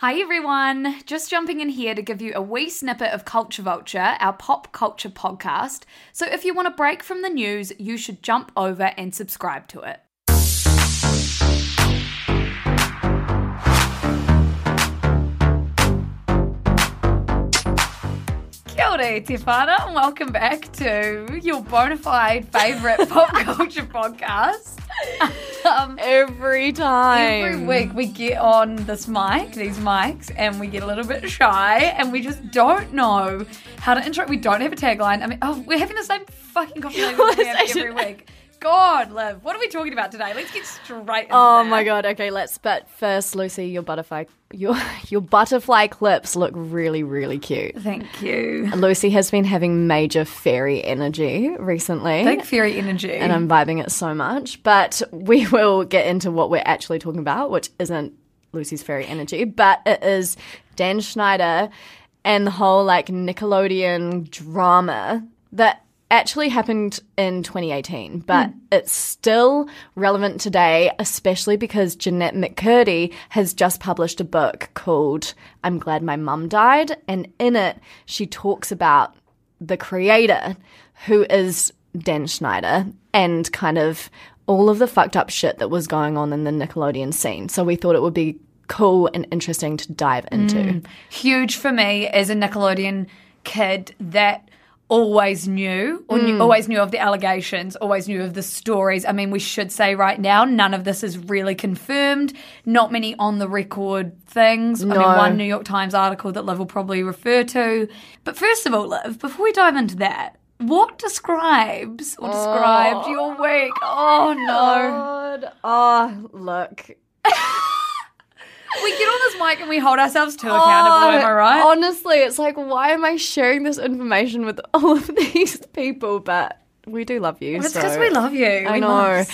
Hi everyone! Just jumping in here to give you a wee snippet of Culture Vulture, our pop culture podcast. So if you want a break from the news, you should jump over and subscribe to it. Kia ora, and welcome back to your bona fide favourite pop culture podcast. Um, Every time. Every week we get on this mic, these mics, and we get a little bit shy and we just don't know how to intro. We don't have a tagline. I mean, oh, we're having the same fucking conversation we have every week. God, Liv, what are we talking about today? Let's get straight into Oh that. my god. Okay, let's. But first, Lucy, your butterfly, your your butterfly clips look really, really cute. Thank you. Lucy has been having major fairy energy recently. Big fairy energy. and I'm vibing it so much. But we will get into what we're actually talking about, which isn't Lucy's fairy energy, but it is Dan Schneider and the whole like Nickelodeon drama that actually happened in 2018, but hmm. it's still relevant today, especially because Jennette McCurdy has just published a book called I'm Glad My Mum Died. And in it, she talks about the creator, who is Dan Schneider, and kind of all of the fucked up shit that was going on in the Nickelodeon scene. So we thought it would be cool and interesting to dive into. Hmm. Huge for me as a Nickelodeon kid that always knew or knew, hmm. always knew of the allegations always knew of the stories. I mean we should say right now none of this is really confirmed. Not many on the record things. I mean one new york times article that liv will probably refer to. But first of all liv before we dive into that what describes or described oh. your week? Oh no. God. Oh, look. we get on this mic and we hold ourselves too accountable am i right Honestly, it's like, why am I sharing this information with all of these people? But we do love you. it's so- because we love you I We know. must.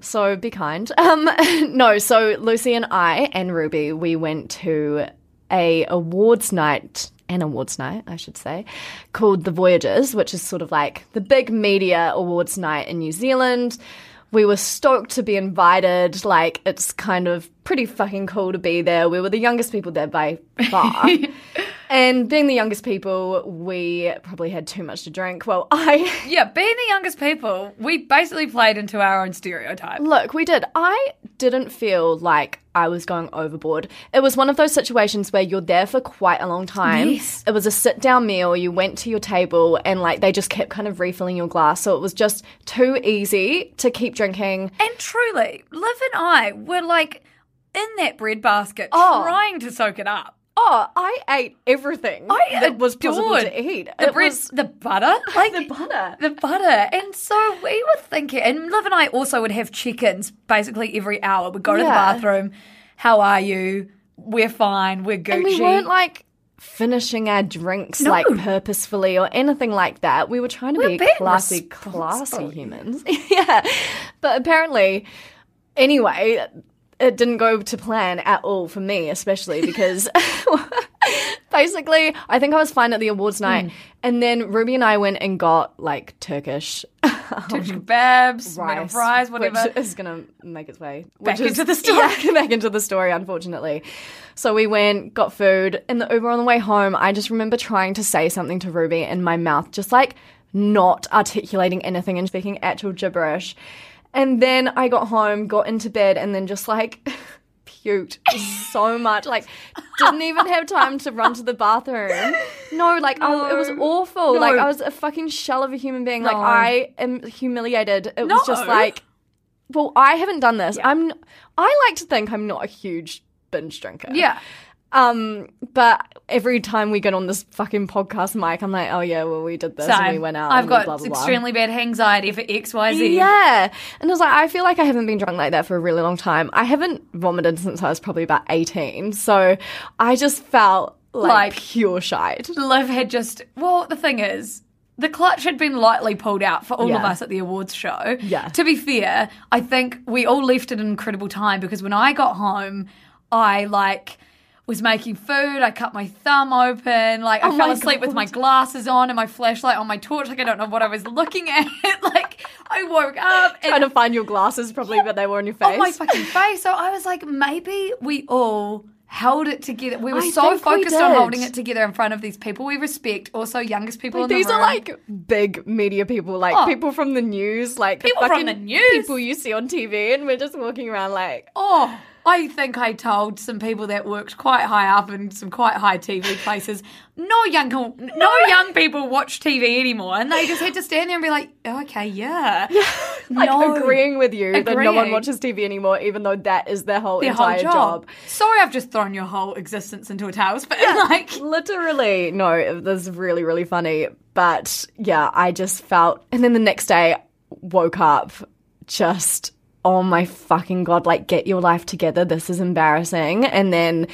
So be kind. Um, no, so Lucy and I and Ruby, we went to a awards night, an awards night, I should say, called The Voyagers, which is sort of like the big media awards night in New Zealand. We were stoked to be invited. Like, it's kind of pretty fucking cool to be there. We were the youngest people there by far. and being the youngest people, we probably had too much to drink. Well, I. Yeah, being the youngest people, we basically played into our own stereotype. Look, we did. I didn't feel like I was going overboard. It was one of those situations where you're there for quite a long time. Yes. It was a sit down meal. You went to your table and like they just kept kind of refilling your glass. So it was just too easy to keep drinking. And truly, Liv and I were like in that bread basket Oh. trying to soak it up. Oh, I ate everything I that was possible adored to eat. The it bread, was the butter, like the butter. the butter. And so we were thinking, and Liv and I also would have check-ins basically every hour. We'd go to the bathroom. How are you? We're fine. We're Gucci. And we weren't like finishing our drinks No. like purposefully or anything like that. We were trying to We're be being classy, responsible classy humans. yeah. But apparently, anyway, it didn't go to plan at all for me, especially because basically, I think I was fine at the awards night. Hmm. And then Ruby and I went and got like Turkish Turkish kebabs, rice, fries, whatever. which is going to make its way Back is- into the story. Yeah, back into the story, unfortunately. So we went, got food in the Uber on the way home. I just remember trying to say something to Ruby, and my mouth just like not articulating anything and speaking actual gibberish. And then I got home, got into bed, and then just like puked so much. Like, didn't even have time to run to the bathroom. No, like, I, it was No. awful. Like, I was a fucking shell of a human being. Like, I am humiliated. It was just like, well, I haven't done this. I'm. I like to think I'm not a huge binge drinker. yeah. Um, but every time we get on this fucking podcast mic, I'm like, oh yeah, well we did this and we went out. I've and got blah, blah, blah. extremely bad anxiety for X, Y, Z. Yeah. And I was like, I feel like I haven't been drunk like that for a really long time. I haven't vomited since I was probably about 18. So I just felt like, Like- pure shite. Liv had just well, the thing is, the clutch had been lightly pulled out for all of us at the awards show. Yeah. To be fair, I think we all left at an incredible time because when I got home, I like was making food. I cut my thumb open. Like I Oh fell my asleep with my glasses on and my flashlight on my torch. Like I don't know what I was looking at. like I woke up and Trying to find your glasses probably, but they were on your face. on my fucking face. So I was like, maybe we all held it together. We were I so think we focused on holding it together in front of these people we respect, also youngest people Like, in the these the are like big media people, like Oh. people from the news, like the People from the news. people you see on TV, and we're just walking around like, Oh, I think I told some people that worked quite high up in some quite high TV places. No young, no young people watch TV anymore, and they just had to stand there and be like, oh, "Okay, yeah, like no, agreeing with you that no one watches TV anymore, even though that is their whole their whole entire job. job. Sorry, I've just thrown your whole existence into a tailspin. Like, Literally, no, this is really, really funny. But yeah, I just felt, and then the next day, woke up just, oh my fucking god, like get your life together. This is embarrassing. And then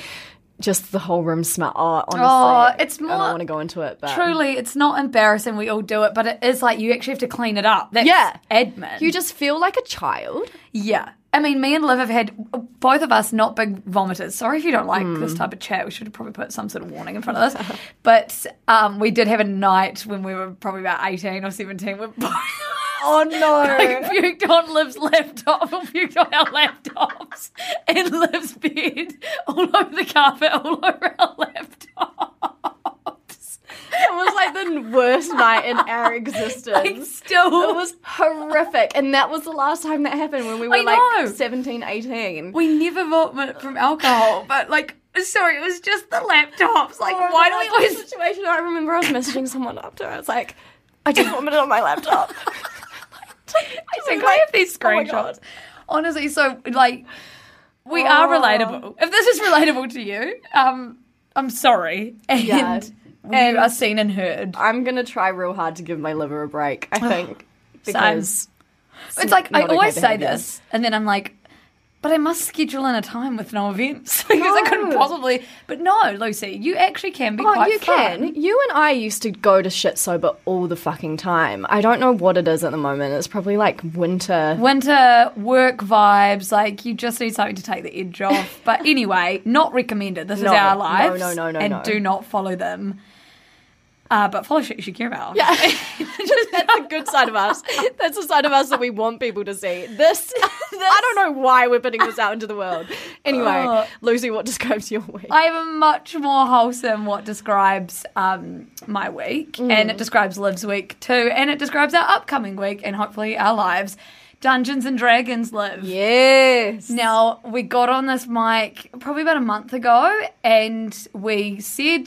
just the whole room smell. Oh, honestly, Oh, it's I don't want to go into it, but truly, it's not embarrassing. We all do it, but it is like you actually have to clean it up. That's Yeah. admin. you just feel like a child. Yeah. I mean, me and Liv have had both of us not big vomiters. Sorry if you don't like Hmm. this type of chat. We should have probably put some sort of warning in front of this. but um, we did have a night when we were probably about 18 or 17. We both Oh no. puked on Liv's laptop or puked on our laptops and Liv's bed all over the carpet, all over our laptops. It was like the worst night in our existence. Like, still. It was horrific. And that was the last time that happened when we were I like know. 17, 18. We never vomit from alcohol, but like, sorry, it was just the laptops. Like, Oh, why do we always situation? I remember I was messaging someone after. I was like, I just vomited on my laptop. I think I have these Oh screenshots. God. Honestly, so like we are Oh. relatable. If this is relatable to you, um, I'm sorry, and Yeah. and are seen and heard. I'm gonna try real hard to give my liver a break. I think because It's like I okay always say this, and then I'm like, but I must schedule in a time with no events because I couldn't possibly. But no, Lucy, you actually can be Oh, quite you fun. can. You and I used to go to shit sober all the fucking time. I don't know what it is at the moment. It's probably like winter. Winter work vibes, like you just need something to take the edge off. But anyway, not recommended. This No, is our life. no, no, no, no, and no. do not follow them. Uh, but follow shit you should care about. Yeah. That's a good side of us. That's the side of us that we want people to see. This, I don't know why we're putting this out into the world. Anyway, Oh. Lucy, what describes your week? I have a much more wholesome what describes um, my week, and it describes Liv's week too, and it describes our upcoming week, and hopefully our lives. Dungeons and Dragons live. Yes. Now, we got on this mic probably about a month ago and we said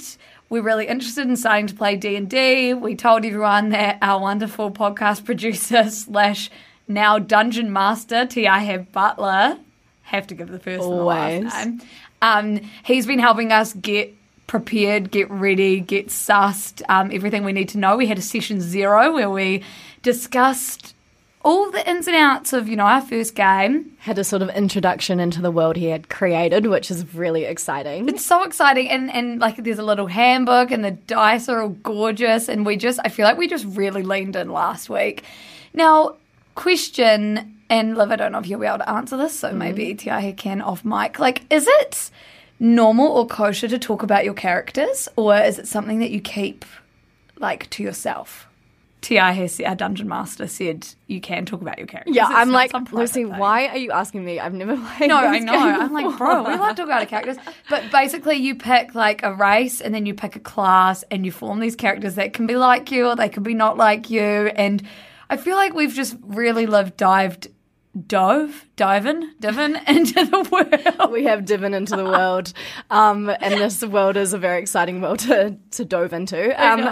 we're really interested in starting to play D&D. We told everyone that our wonderful podcast producer slash now dungeon master, T.I. Butler, have to give the first and the Always. last name. Um, he's been helping us get prepared, get ready, get sussed, um, everything we need to know. We had a session zero where we discussed all the ins and outs of, you know, our first game. Had a sort of introduction into the world he had created, which is really exciting. It's so exciting and, and like there's a little handbook and the dice are all gorgeous and we just I feel like we just really leaned in last week. Now, question and Liv, I don't know if you'll be able to answer this, so mm-hmm. maybe Tiahe can off mic. Like, is it normal or kosher to talk about your characters, or is it something that you keep like to yourself? Tiahe, our dungeon master, said you can talk about your characters. yeah, I'm like, Lucy, thing. why are you asking me? I've never played No, I know. I'm like, bro, we like to talk about our characters. But basically, you pick like a race and then you pick a class and you form these characters that can be like you or they can be not like you. And I feel like we've just really loved dived, dove, diving, diving into the world. we have driven into the world, um, and this world is a very exciting world to, to dove into. Um,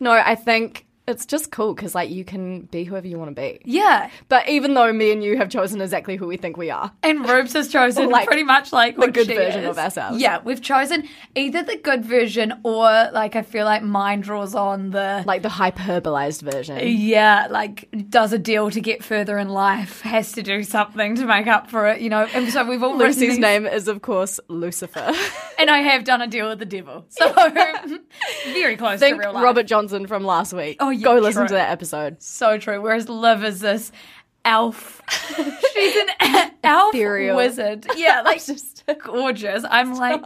no, I think it's just cool because like you can be whoever you want to be. Yeah. But even though me and you have chosen exactly who we think we are, And Rubes has chosen Like, pretty much like the good version is. of ourselves. Yeah, we've chosen either the good version or like I feel like mine draws on the like the hyperbolized version. yeah, like does a deal to get further in life, has to do something to make up for it, you know. And so we've all Lucy's name is of course Lucifer. and I have done a deal with the devil, so very close Think to real life. Robert Johnson from last week. Oh, go listen to that episode. So true. Whereas Liv is this elf. She's an elf Ethereal. wizard. Yeah, like just gorgeous. I'm like.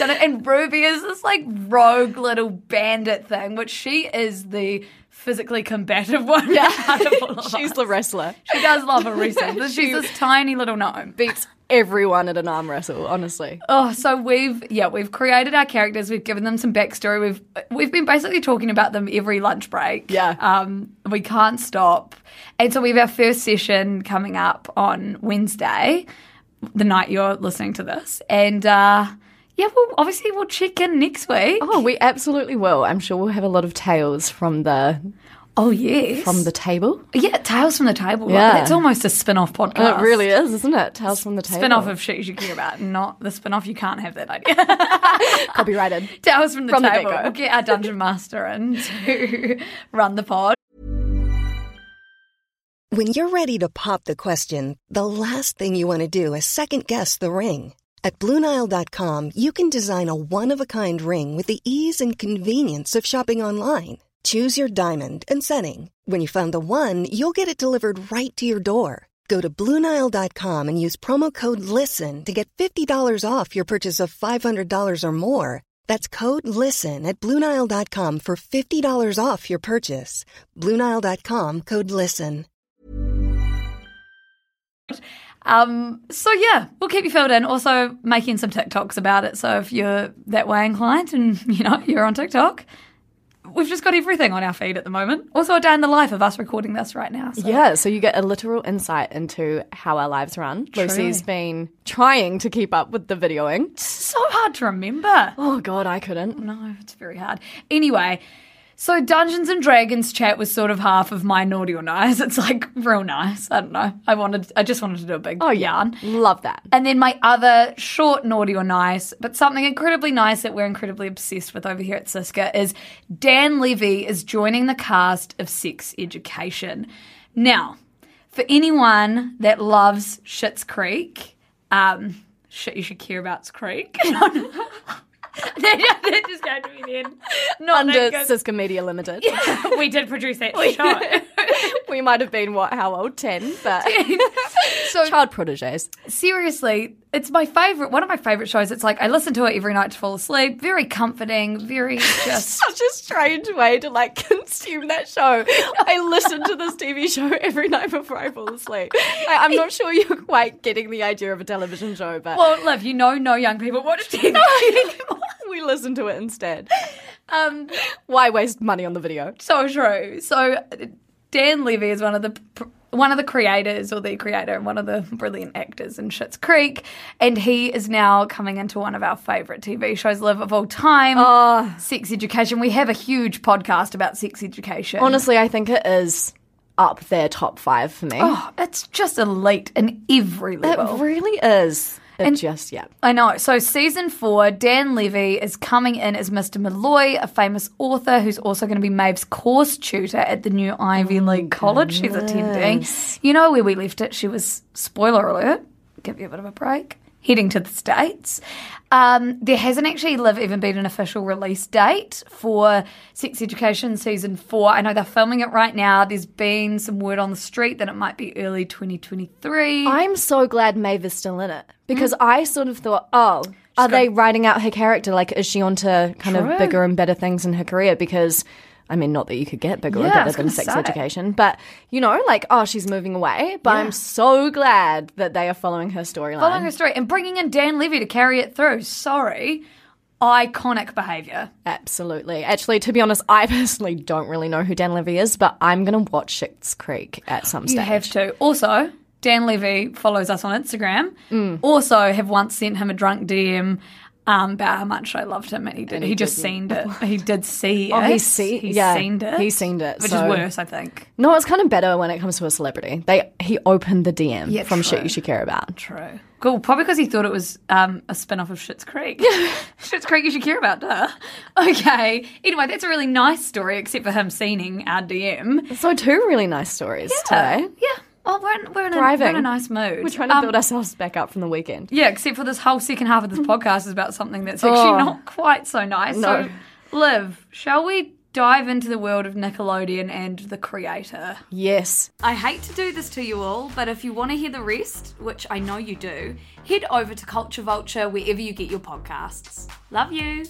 And Ruby is this like rogue little bandit thing, which she is the physically combative one. Yeah, out of all of she's us. the wrestler. she does love a wrestle. but She's this tiny little gnome. Beats everyone at an arm wrestle. Honestly. Oh, so we've yeah we've created our characters. We've given them some backstory. We've we've been basically talking about them every lunch break. Yeah. um, we can't stop. And so we have our first session coming up on Wednesday, the night you're listening to this, and uh, yeah, well, obviously we'll check in next week. Oh, we absolutely will. I'm sure we'll have a lot of tales from the Oh yes, from the table. yeah Tales from the Table. Yeah. it's almost a spin-off podcast. It really is, isn't it? Tales from the table. Spin-off of shit you care about, not the spin-off you can't have that idea. copyrighted. Tales from the From table. get-go. we'll get our dungeon master in to run the pod. When you're ready to pop the question, the last thing you want to do is second guess the ring. At Bluenile.com, you can design a one of a kind ring with the ease and convenience of shopping online. Choose your diamond and setting. When you find the one, you'll get it delivered right to your door. Go to Bluenile.com and use promo code LISTEN to get $50 off your purchase of $500 or more. That's code LISTEN at Bluenile.com for $50 off your purchase. Bluenile.com code LISTEN. Um, so yeah, we'll keep you filled in. Also making some TikToks about it. So if you're that way inclined and you know you're on TikTok, we've just got everything on our feed at the moment. Also a day in the life of us recording this right now. So. Yeah, so you get a literal insight into how our lives run. Lucy's been trying to keep up with the videoing. It's so hard to remember. Oh god, I couldn't. No, it's very hard. Anyway, so Dungeons and Dragons chat was sort of half of my naughty or nice. It's like real nice. I don't know. I wanted, I just wanted to do a big Oh yarn. love that. And then my other short naughty or nice, but something incredibly nice that we're incredibly obsessed with over here at SYSCA is Dan Levy is joining the cast of Sex Education. Now, for anyone that loves Schitt's Creek, um, shit you should care about's Creek. that just to me then. Not Under SYSCA Media Limited. we did produce that show. we might have been what, how old? Ten, but so child proteges. seriously, it's my favorite. One of my favorite shows. It's like I listen to it every night to fall asleep. Very comforting. Very just. Such a strange way to like consume that show. I listen to this TV show every night before I fall asleep. I, I'm not sure you're quite getting the idea of a television show, but well, Liv, you know, no young people watch TV. anymore. we listen to it instead. um, Why waste money on the video? so true. So Dan Levy is one of the pr- one of the creators, or the creator, and one of the brilliant actors in Schitt's Creek, and he is now coming into one of our favorite TV shows, Live of all time. Oh, Sex education. We have a huge podcast about sex education. honestly, I think it is up there top five for me. Oh, it's just elite in every level. it really is. It And- just yeah. I know. So, season four, Dan Levy is coming in as Mr. Molloy, a famous author who's also going to be Maeve's course tutor at the new Ivy League college she's attending. You know where we left it? She was, spoiler alert, give you a bit of a break, heading to the States. Um, there hasn't actually Liv even been an official release date for Sex Education season four. I know they're filming it right now. There's been some word on the street that it might be early 2023. I'm so glad Maeve is still in it because mm. I sort of thought, oh, are they writing out her character? Like, is she on to kind True. of bigger and better things in her career? Because, I mean, not that you could get bigger Yeah, or better than sex say. education, but, you know, like, oh, she's moving away. But I'm so glad that they are following her storyline. following her story and bringing in Dan Levy to carry it through. Sorry. Iconic behavior. Absolutely. Actually, to be honest, I personally don't really know who Dan Levy is, but I'm going to watch Schitt's Creek at some stage. You have to. Also, Dan Levy follows us on Instagram. Mm. Also, have once sent him a drunk DM um, about how much I loved him, and he did. he he, just seen it. He did see Oh, it. he's see- He's yeah, seen it. he's seen it, which so- is worse, I think. No, it's kind of better when it comes to a celebrity. They he opened the DM Yeah, from shit you should care about. True. Cool. Probably because he thought it was um, a spin off of Schitt's Creek. Schitt's Creek, you should care about, duh. Okay. Anyway, that's a really nice story, except for him seeing our DM. So two really nice stories today. Yeah. Oh, we're in, we're in, a, we're in a nice mood. We're trying to Um, build ourselves back up from the weekend. Yeah, except for this whole second half of this podcast is about something that's actually Oh. not quite so nice. No. So, Liv, shall we dive into the world of Nickelodeon and the creator? Yes. I hate to do this to you all, but if you want to hear the rest, which I know you do, head over to Culture Vulture wherever you get your podcasts. Love you.